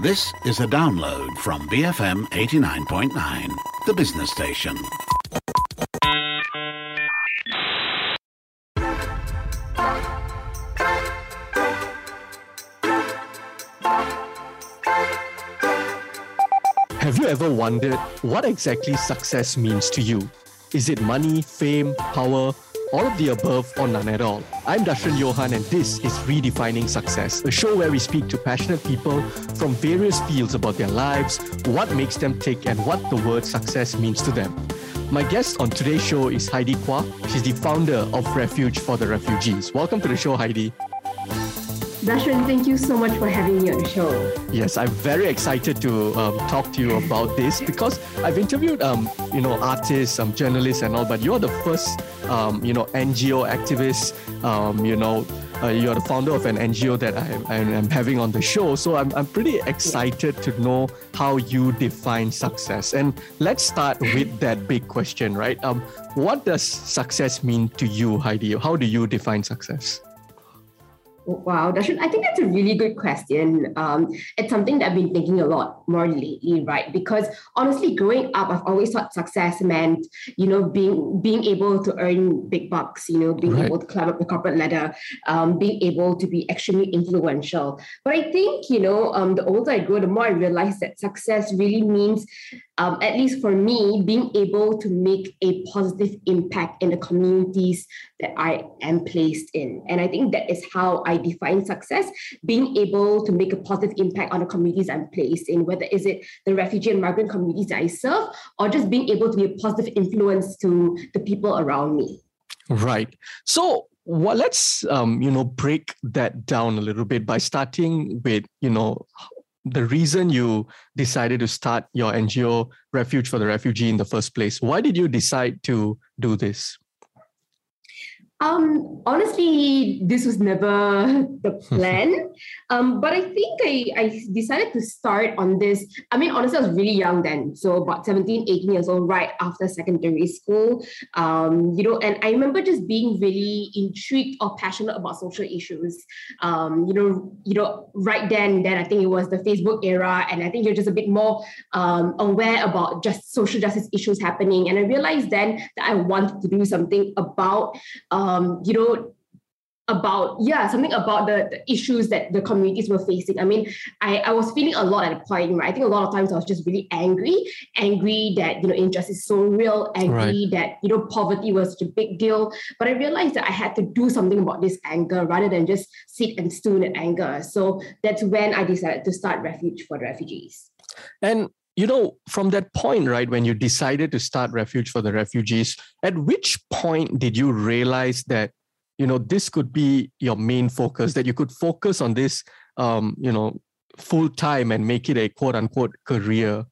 This is a download from BFM 89.9, the business station. Have you ever wondered what exactly success means to you? Is it money, fame, power, all of the above, or none at all? I'm Darshan Johan, and this is Redefining Success, a show where we speak to passionate people from various fields about their lives, what makes them tick, and what the word success means to them. My guest on today's show is Heidy Quah. She's the founder of Refuge for the Refugees. Welcome to the show, Heidy. Darshan, thank you so much for having me on the show. Yes, I'm very excited to um, talk to you about this because I've interviewed, um, you know, artists, um, journalists, and all, but you're the first, um, you know, NGO activist. Um, you know, uh, you're the founder of an NGO that I, am having on the show. So I'm, I'm pretty excited to know how you define success. And let's start with that big question, right? Um, what does success mean to you, Heidy? How do you define success? Wow, Darshan, I think that's a really good question. Um, it's something that I've been thinking a lot more lately, right? Because honestly, growing up, I've always thought success meant, you know, being being able to earn big bucks, you know, being right. able to climb up the corporate ladder, um, being able to be extremely influential. But I think, you know, um, the older I grow, the more I realize that success really means um, at least for me, being able to make a positive impact in the communities that I am placed in. And I think that is how I define success, being able to make a positive impact on the communities I'm placed in, whether is it the refugee and migrant communities that I serve, or just being able to be a positive influence to the people around me. Right. So well, let's um, you know break that down a little bit by starting with you know the reason you decided to start your NGO Refuge for the Refugee in the first place. Why did you decide to do this? Um, honestly, this was never the plan. um, but I think I, I decided to start on this. I mean, honestly, I was really young then. So about 17, 18 years old, right after secondary school. Um, you know, and I remember just being really intrigued or passionate about social issues. Um, you know, you know, right then, then I think it was the Facebook era, and I think you're just a bit more um, aware about just social justice issues happening. And I realized then that I wanted to do something about um, um, you know, about yeah something about the, the, issues that the communities were facing. I mean I, I was feeling a lot at a point right? I think a lot of times i was just really angry angry that you know injustice is so real angry right. that you know poverty was such a big deal. But i realized that i had to do something about this anger rather than just sit and stew in anger. So that's when i decided to start refuge for the refugees. And you know, from that point, right, when you decided to start Refuge for the Refugees, at which point did you realize that, you know, this could be your main focus, that you could focus on this, um, you know, full time and make it a quote unquote career?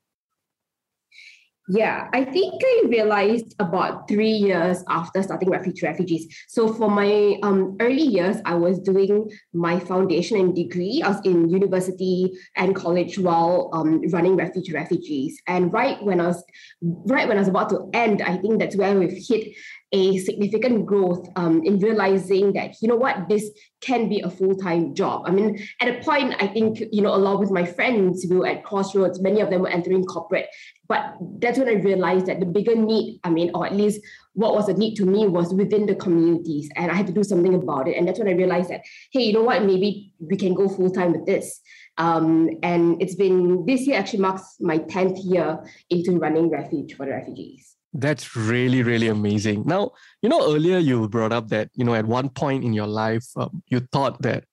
Yeah, I think I realized about three years after starting Refuge Refugees. So for my um, early years, I was doing my foundation and degree. I was in university and college while um, running Refuge Refugees. And right when I was right when I was about to end, I think that's where we've hit a significant growth um, in realizing that you know what this can be a full-time job i mean at a point i think you know along with my friends we were at crossroads many of them were entering corporate but that's when I realized that the bigger need, I mean, or at least what was a need to me was within the communities. And I had to do something about it. And that's when I realized that, hey, you know what, maybe we can go full time with this. Um, and it's been this year actually marks my 10th year into running refuge for the refugees. That's really, really amazing. Now, you know, earlier you brought up that, you know, at one point in your life, um, you thought that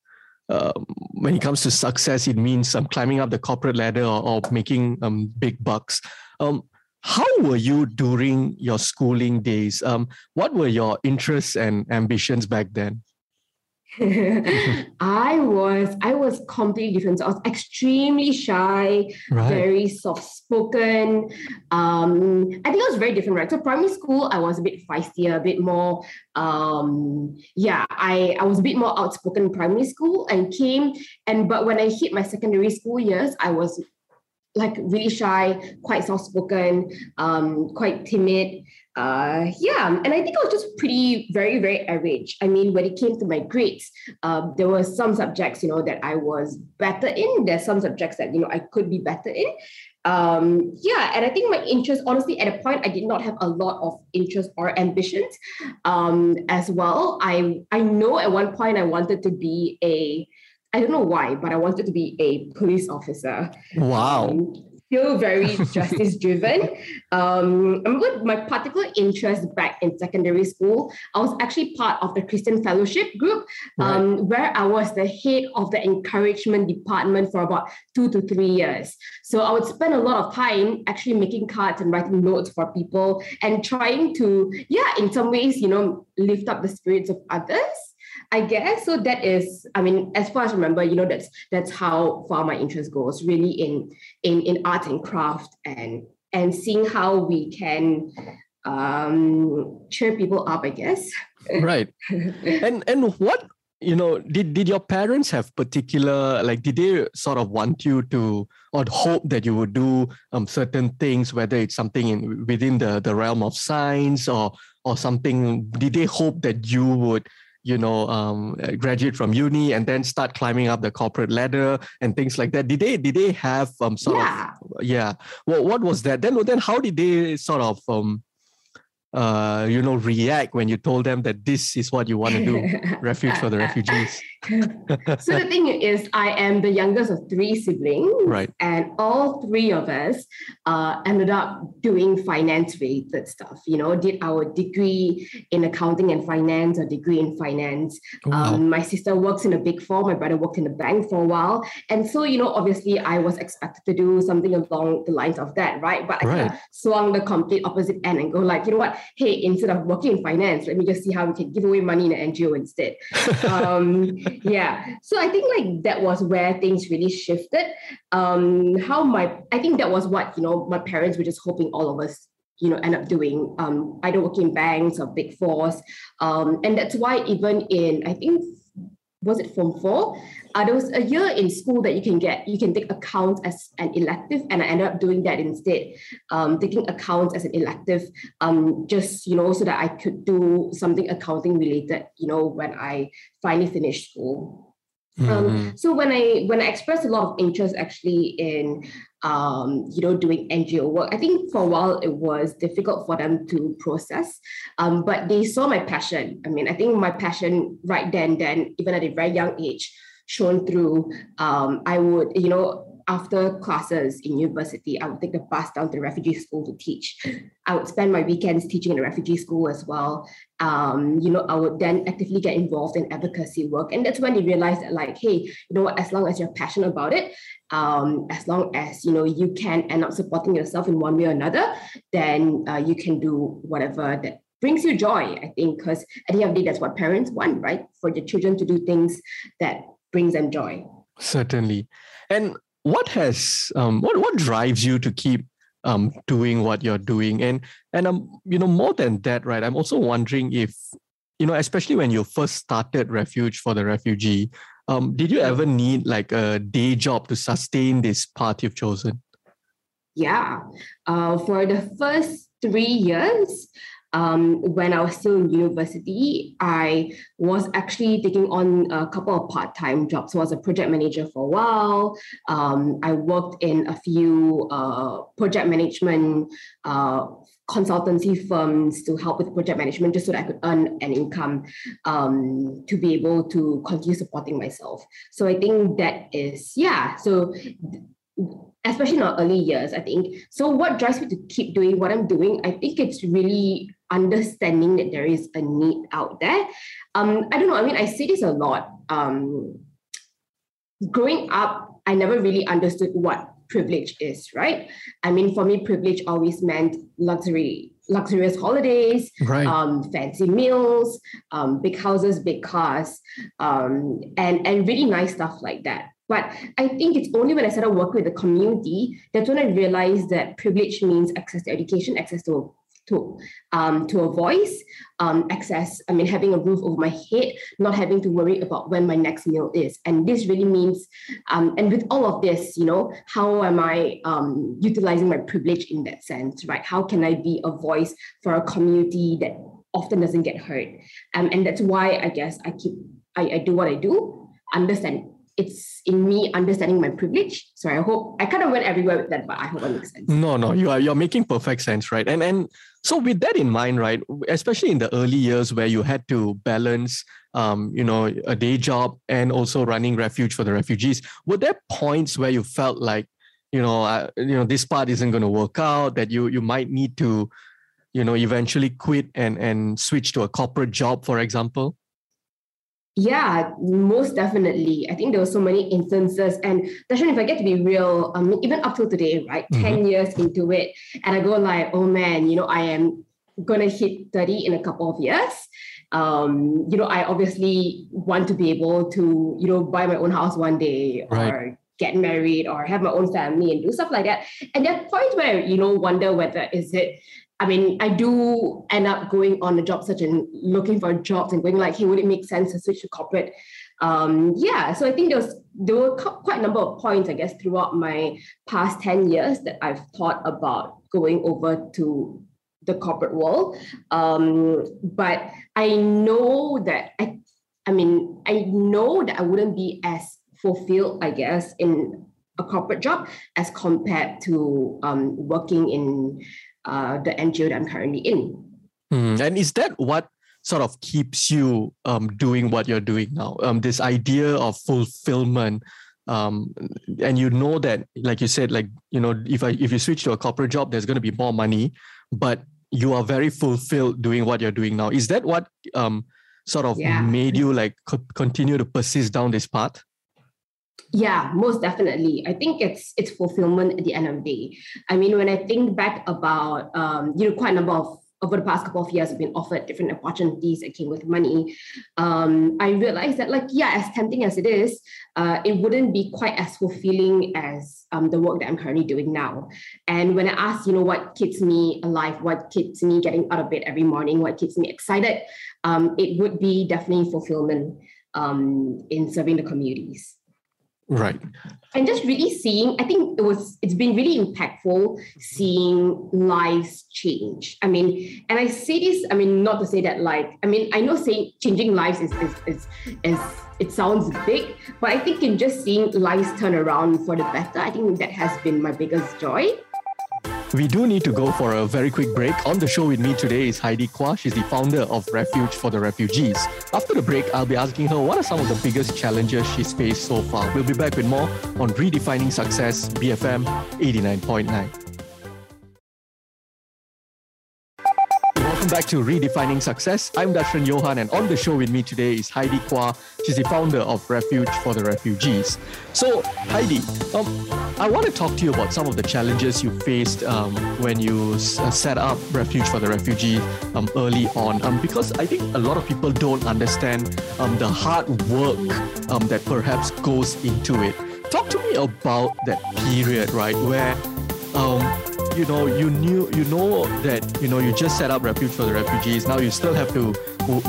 um, when it comes to success, it means um, climbing up the corporate ladder or, or making um, big bucks. Um, how were you during your schooling days? Um, what were your interests and ambitions back then? I was I was completely different. So I was extremely shy, right. very soft spoken. Um, I think I was very different, right? So primary school, I was a bit feistier, a bit more. Um, yeah, I I was a bit more outspoken in primary school and came and but when I hit my secondary school years, I was like really shy, quite soft spoken, um, quite timid. Uh, yeah, and I think I was just pretty, very, very average. I mean, when it came to my grades, um, there were some subjects, you know, that I was better in. There's some subjects that, you know, I could be better in. Um, yeah, and I think my interest, honestly, at a point, I did not have a lot of interest or ambitions um, as well. I I know at one point I wanted to be a I don't know why, but I wanted to be a police officer. Wow. Um, still very justice driven. Um, I remember my particular interest back in secondary school. I was actually part of the Christian Fellowship group, um, right. where I was the head of the encouragement department for about two to three years. So I would spend a lot of time actually making cards and writing notes for people and trying to, yeah, in some ways, you know, lift up the spirits of others. I guess so. That is, I mean, as far as I remember, you know, that's that's how far my interest goes. Really in in in art and craft and and seeing how we can um cheer people up. I guess. Right. and and what you know did did your parents have particular like did they sort of want you to or hope that you would do um certain things whether it's something in within the the realm of science or or something did they hope that you would you know um, graduate from uni and then start climbing up the corporate ladder and things like that. Did they did they have um sort yeah. of yeah. well, what was that? Then then how did they sort of um uh, you know, react when you told them that this is what you want to do, refuge for the refugees? so the thing is, I am the youngest of three siblings, right? And all three of us uh, ended up doing finance-related stuff. You know, did our degree in accounting and finance, or degree in finance. Wow. Um, my sister works in a big four. My brother worked in a bank for a while, and so you know, obviously, I was expected to do something along the lines of that, right? But I right. swung the complete opposite end and go like, you know what? Hey, instead of working in finance, let me just see how we can give away money in an NGO instead. um, yeah. So I think like that was where things really shifted. Um, how my I think that was what you know my parents were just hoping all of us you know end up doing um, either working in banks or big fours um, and that's why even in i think was it form four? Uh, there was a year in school that you can get you can take accounts as an elective and i ended up doing that instead. Um, taking accounts as an elective um, just you know so that i could do something accounting related you know when i finally finished school. Um, mm-hmm. Um, so when I when I expressed a lot of interest actually in um, you know doing NGO work, I think for a while it was difficult for them to process. Um, but they saw my passion. I mean, I think my passion right then, then even at a very young age, shown through. Um, I would, you know, after classes in university, I would take the bus down to the refugee school to teach. I would spend my weekends teaching in the refugee school as well. Um, you know, I would then actively get involved in advocacy work. And that's when they realized that, like, hey, you know what, as long as you're passionate about it, um, as long as, you know, you can end up supporting yourself in one way or another, then uh, you can do whatever that brings you joy, I think, because at the end of the day, that's what parents want, right? For the children to do things that brings them joy. Certainly. And what has um, what what drives you to keep um, doing what you're doing? And and um, you know, more than that, right? I'm also wondering if you know, especially when you first started Refuge for the Refugee, um, did you ever need like a day job to sustain this path you've chosen? Yeah, uh, for the first three years, um, when I was still in university, I was actually taking on a couple of part-time jobs. So I was a project manager for a while. Um, I worked in a few uh, project management uh, consultancy firms to help with project management just so that I could earn an income um, to be able to continue supporting myself. So I think that is, yeah. So especially in our early years, I think. So what drives me to keep doing what I'm doing? I think it's really understanding that there is a need out there. Um, I don't know. I mean, I see this a lot. Um, growing up, I never really understood what privilege is, right? I mean, for me, privilege always meant luxury, luxurious holidays, right. um, fancy meals, um, big houses, big cars, um, and and really nice stuff like that. But I think it's only when I started working with the community that's when I realized that privilege means access to education, access to to um, to a voice, um, access. I mean, having a roof over my head, not having to worry about when my next meal is. And this really means, um, and with all of this, you know, how am I um, utilizing my privilege in that sense, right? How can I be a voice for a community that often doesn't get heard? Um, and that's why I guess I keep I, I do what I do, understand it's in me understanding my privilege. So I hope I kind of went everywhere with that, but I hope it makes sense. No, no, you are you're making perfect sense, right? And and so with that in mind, right, especially in the early years where you had to balance um, you know, a day job and also running refuge for the refugees, were there points where you felt like, you know, uh, you know, this part isn't going to work out, that you you might need to, you know, eventually quit and and switch to a corporate job, for example? Yeah, most definitely. I think there were so many instances, and Darshan, if I get to be real, um, even up till today, right, mm-hmm. ten years into it, and I go like, oh man, you know, I am gonna hit thirty in a couple of years. Um, you know, I obviously want to be able to, you know, buy my own house one day, right. or get married, or have my own family, and do stuff like that. And there are points where you know wonder whether is it I mean, I do end up going on a job search and looking for jobs and going like, hey, would it make sense to switch to corporate? Um, yeah, so I think there was there were quite a number of points, I guess, throughout my past 10 years that I've thought about going over to the corporate world. Um, but I know that I I mean, I know that I wouldn't be as fulfilled, I guess, in a corporate job as compared to um, working in uh, the NGO that I'm currently in. Mm, and is that what sort of keeps you um, doing what you're doing now? Um, this idea of fulfillment. Um, and you know that, like you said, like you know, if I if you switch to a corporate job, there's going to be more money, but you are very fulfilled doing what you're doing now. Is that what um, sort of yeah. made you like co- continue to persist down this path? Yeah most definitely. I think it's it's fulfillment at the end of the day. I mean when i think back about um, you know quite a number of over the past couple of years i've been offered different opportunities that came with money. Um, i realized that like yeah as tempting as it is uh, it wouldn't be quite as fulfilling as um, the work that i'm currently doing now. And when i ask you know what keeps me alive what keeps me getting out of bed every morning what keeps me excited um, it would be definitely fulfillment um, in serving the communities Right. And just really seeing, I think it was, it's been really impactful seeing lives change. I mean, and I say this, I mean, not to say that like, I mean, I know saying changing lives is, is, is, is it sounds big, but I think in just seeing lives turn around for the better, I think that has been my biggest joy. We do need to go for a very quick break. On the show with me today is Heidy Quah. She's the founder of Refuge for the Refugees. After the break, I'll be asking her what are some of the biggest challenges she's faced so far. We'll be back with more on Redefining Success, BFM 89.9. back to Redefining Success. I'm Darshan Johan, and on the show with me today is Heidy Quah. She's the founder of Refuge for the Refugees. So, Heidy, um, I want to talk to you about some of the challenges you faced um, when you uh, set up Refuge for the Refugees um, early on, um, because I think a lot of people don't understand um, the hard work um, that perhaps goes into it. Talk to me about that period, right, where you know you knew you know that you know you just set up refuge for the refugees. Now you still have to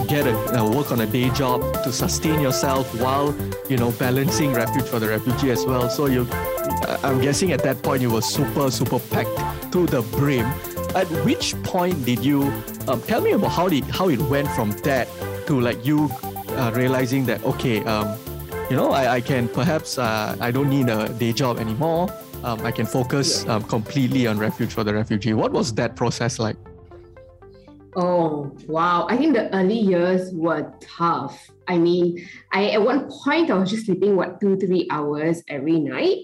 get a uh, work on a day job to sustain yourself while you know balancing refuge for the refugee as well. So you i'm guessing at that point you were super super packed to the brim. At which point did you um, tell me about how did how it went from that to like you uh, realizing that okay um, you know I, I can perhaps uh, i don't need a day job anymore um, I can focus um, completely on refuge for the refugee. What was that process like? Oh, wow. I think the early years were tough. I mean, I at one point I was just sleeping what two, three hours every night.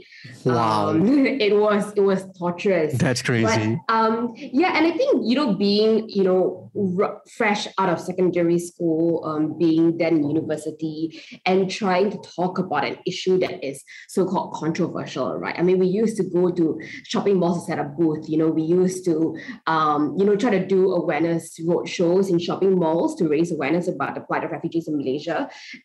Wow. Um, it was it was torturous. That's crazy. But, um, yeah, and I think, you know, being, you know, r- fresh out of secondary school, um, being then university, and trying to talk about an issue that is so-called controversial, right? I mean, we used to go to shopping malls to set up booth, you know, we used to um, you know, try to do awareness road shows in shopping malls to raise awareness about the plight of refugees in Malaysia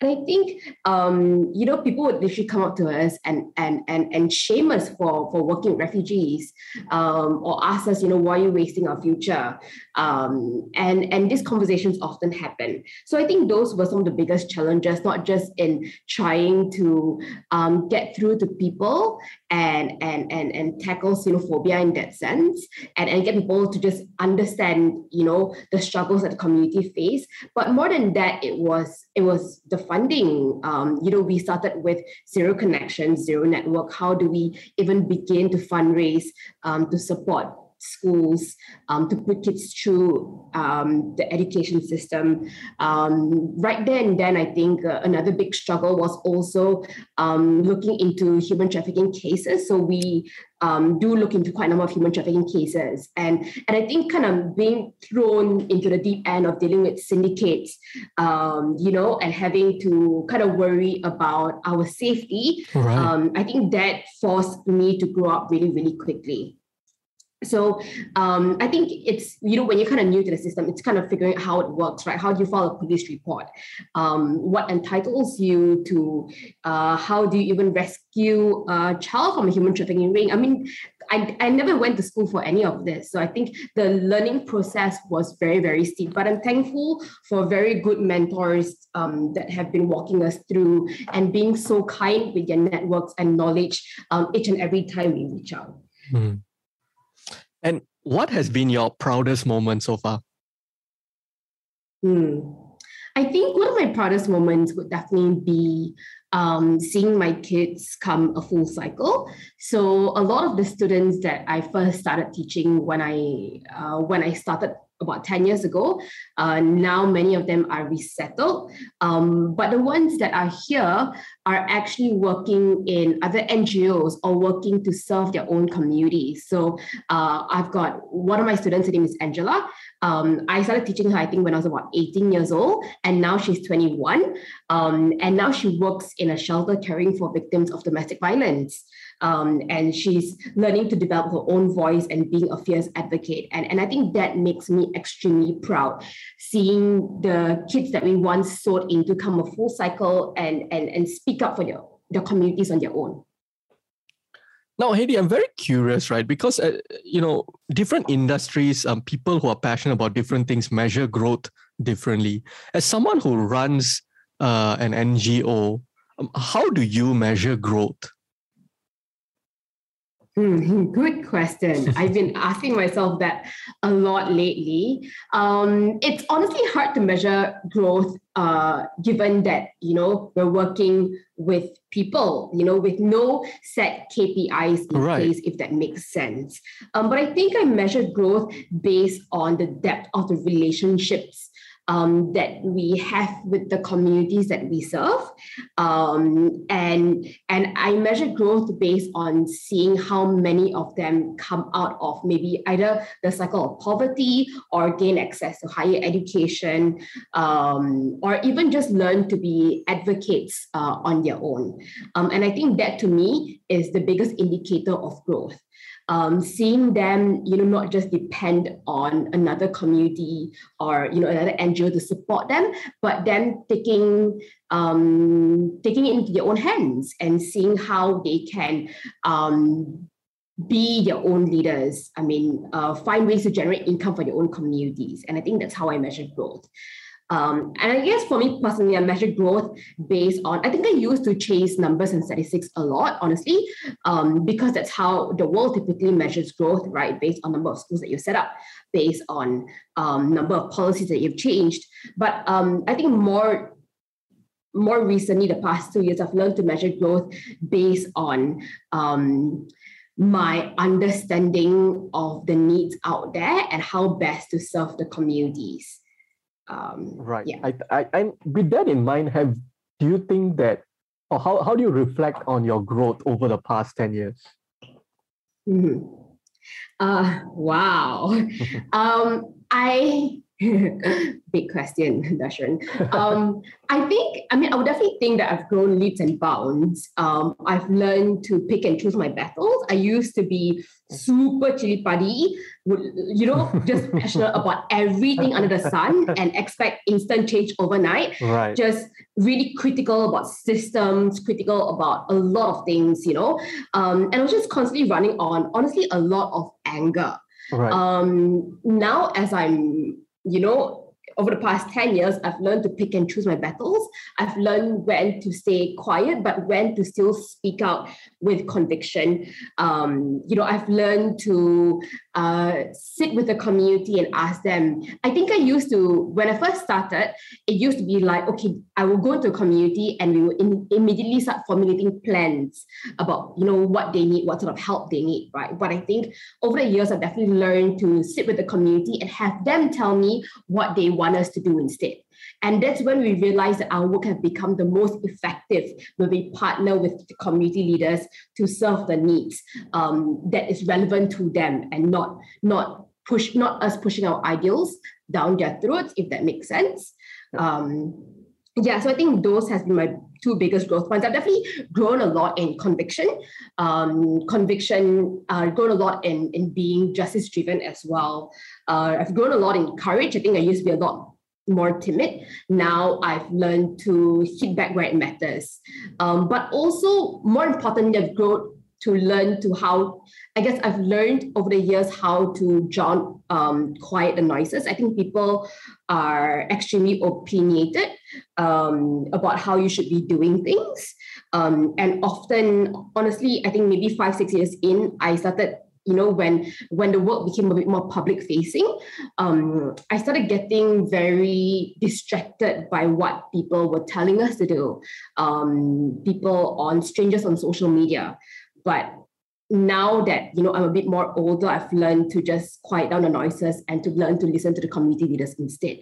And I think um, you know people would literally come up to us and and and and shame us for for working refugees um, or ask us, you know, why are you wasting our future? Um, and and these conversations often happen. So I think those were some of the biggest challenges, not just in trying to um, get through to people and and and and tackle xenophobia in that sense, and and get people to just understand, you know, the struggles that the community face. But more than that, it was it was the funding. Um, you know, we started with zero connections, zero network. How do we even begin to fundraise um, to support schools um, to put kids through um, the education system. Um, right there and then, I think uh, another big struggle was also um, looking into human trafficking cases. So we um, do look into quite a number of human trafficking cases, and and I think kind of being thrown into the deep end of dealing with syndicates, um, you know, and having to kind of worry about our safety. Right. I think that forced me to grow up really, really quickly. So um, I think it's you know when you're kind of new to the system, it's kind of figuring out how it works, right? How do you file a police report? Um, what entitles you to? Uh, how do you even rescue a child from a human trafficking ring? I mean, I, I never went to school for any of this, so I think the learning process was very very steep. But I'm thankful for very good mentors um, that have been walking us through and being so kind with their networks and knowledge um, each and every time we reach out. Mm. And what has been your proudest moment so far? Hmm. I think one of my proudest moments would definitely be um, seeing my kids come a full cycle. So a lot of the students that I first started teaching when I uh, when I started about 10 years ago. Uh, now many of them are resettled. Um, but the ones that are here are actually working in other NGOs or working to serve their own communities. So uh, I've got one of my students, her name is Angela. Um, I started teaching her, I think, when I was about 18 years old, and now she's 21. Um, and now she works in a shelter caring for victims of domestic violence. Um, and she's learning to develop her own voice and being a fierce advocate. And, and I think that makes me extremely proud, seeing the kids that we once sought in to come a full cycle and, and, and speak up for their, their communities on their own. Now, Heidy, I'm very curious, right? Because uh, you know, different industries, um, people who are passionate about different things measure growth differently. As someone who runs uh, an NGO, um, how do you measure growth? Mm, good question. I've been asking myself that a lot lately. Um, it's honestly hard to measure growth uh, given that you know we're working with people, you know, with no set KPIs in right. place, if that makes sense. Um, but I think I measure growth based on the depth of the relationships um, that we have with the communities that we serve. Um, and, and I measure growth based on seeing how many of them come out of maybe either the cycle of poverty or gain access to higher education, um, or even just learn to be advocates uh, on their own. Um, and I think that to me is the biggest indicator of growth um, seeing them, you know, not just depend on another community or you know another NGO to support them, but then taking um, taking it into their own hands and seeing how they can um, be their own leaders. I mean, uh, find ways to generate income for their own communities, and I think that's how I measure growth. Um, and I guess for me personally, I measure growth based on, I think I used to chase numbers and statistics a lot, honestly, um, because that's how the world typically measures growth, right? Based on number of schools that you set up, based on um, number of policies that you've changed. But um, I think more more recently, the past two years, I've learned to measure growth based on um, my understanding of the needs out there and how best to serve the communities. Um, right. Yeah. I, I, and with that in mind, have do you think that, or how, how do you reflect on your growth over the past 10 years? Mm-hmm. Uh, wow. um, I big question, Darshan. Um, I think, I mean, I would definitely think that I've grown leaps and bounds. Um, I've learned to pick and choose my battles. I used to be super chili would you know, just passionate about everything under the sun and expect instant change overnight. Right. Just really critical about systems, critical about a lot of things, you know. Um, and I was just constantly running on, honestly, a lot of anger. Right. Um, now as I'm, you know, over the past 10 years, I've learned to pick and choose my battles. I've learned when to stay quiet, but when to still speak out with conviction. Um, you know, I've learned to uh, sit with the community and ask them. I think I used to, when I first started, it used to be like, okay, I will go to a community and we will in, immediately start formulating plans about, you know, what they need, what sort of help they need, right? But I think over the years, I've definitely learned to sit with the community and have them tell me what they want want us to do instead. And that's when we realized that our work has become the most effective when we partner with the community leaders to serve the needs um, that is relevant to them and not, not push, not us pushing our ideals down their throats, if that makes sense. Um, yeah, so I think those has been my two biggest growth points. I've definitely grown a lot in conviction, um, conviction, uh, grown a lot in, in being justice driven as well. Uh, I've grown a lot in courage. I think I used to be a lot more timid. Now I've learned to hit back where it matters. Um, but also, more importantly, I've grown to learn to how i guess i've learned over the years how to drown um, quiet the noises i think people are extremely opinionated um, about how you should be doing things um, and often honestly i think maybe five six years in i started you know when when the work became a bit more public facing um, i started getting very distracted by what people were telling us to do um, people on strangers on social media but now that you know I'm a bit more older, I've learned to just quiet down the noises and to learn to listen to the community leaders instead,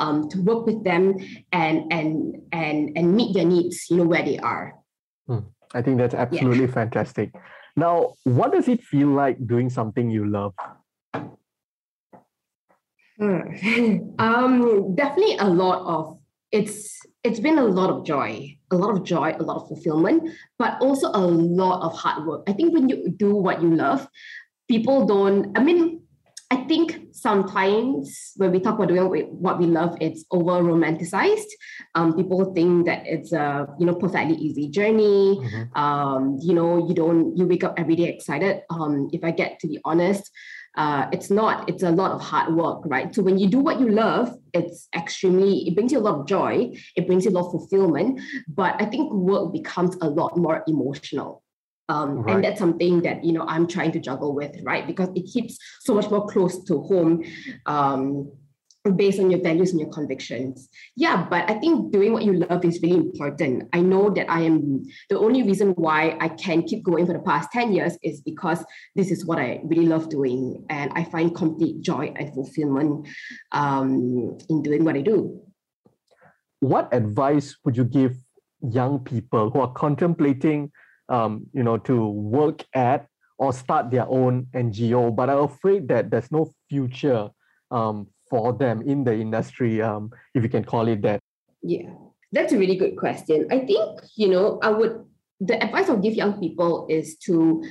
um, to work with them and and and and meet their needs, you know, where they are. Hmm. I think that's absolutely yeah. fantastic. Now, what does it feel like doing something you love? Hmm. um, definitely a lot of it's it's been a lot of joy, a lot of joy, a lot of fulfillment, but also a lot of hard work. I think when you do what you love, people don't, I mean, I think sometimes when we talk about doing what we love, it's over romanticized. Um, people think that it's a you know perfectly easy journey. Mm-hmm. Um, you know, you don't you wake up every day excited. Um, if I get to be honest, uh, it's not it's a lot of hard work right so when you do what you love it's extremely it brings you a lot of joy it brings you a lot of fulfillment but i think work becomes a lot more emotional um, right. and that's something that you know i'm trying to juggle with right because it hits so much more close to home um, based on your values and your convictions. Yeah, but I think doing what you love is really important. I know that I am the only reason why I can keep going for the past 10 years is because this is what I really love doing. And I find complete joy and fulfillment um, in doing what I do. What advice would you give young people who are contemplating, um, you know, to work at or start their own NGO, but are afraid that there's no future um, for them in the industry, um, if you can call it that? Yeah, that's a really good question. I think, you know, I would, the advice I'll give young people is to,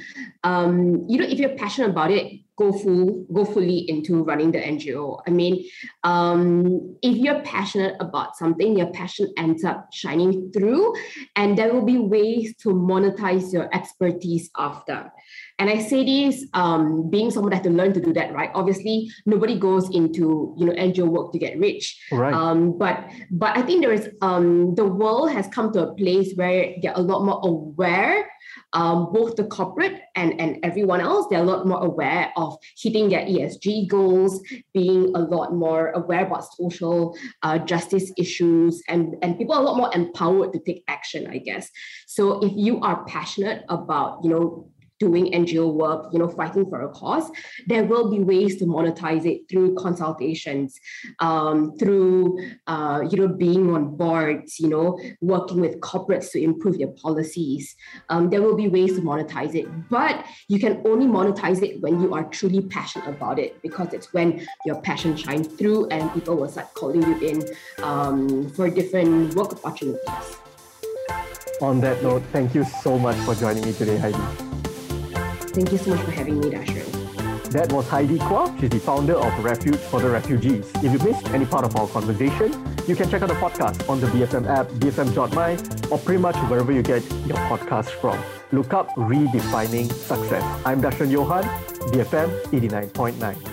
um, you know, if you're passionate about it, go full go fully into running the NGO. I mean, um, if you're passionate about something, your passion ends up shining through, and there will be ways to monetize your expertise after. And I say this um, being someone that had to learn to do that, right? Obviously, nobody goes into you know NGO work to get rich. Right. Um, but but I think there is um, the world has come to a place where they're a lot more aware um, both the corporate and, and everyone else, they're a lot more aware of hitting their ESG goals, being a lot more aware about social uh, justice issues, and, and people are a lot more empowered to take action, I guess. So if you are passionate about, you know, doing NGO work, you know, fighting for a cause, there will be ways to monetize it through consultations, um, through, uh, you know, being on boards, you know, working with corporates to improve their policies. Um, there will be ways to monetize it, but you can only monetize it when you are truly passionate about it because it's when your passion shines through and people will start calling you in um, for different work opportunities. On that note, thank you so much for joining me today, Heidy. Thank you so much for having me, Darshan. That was Heidy Quah. She's the founder of Refuge for the Refugees. If you missed any part of our conversation, you can check out the podcast on the BFM app, bfm.my, or pretty much wherever you get your podcasts from. Look up Redefining Success. I'm Darshan Johan, BFM 89.9.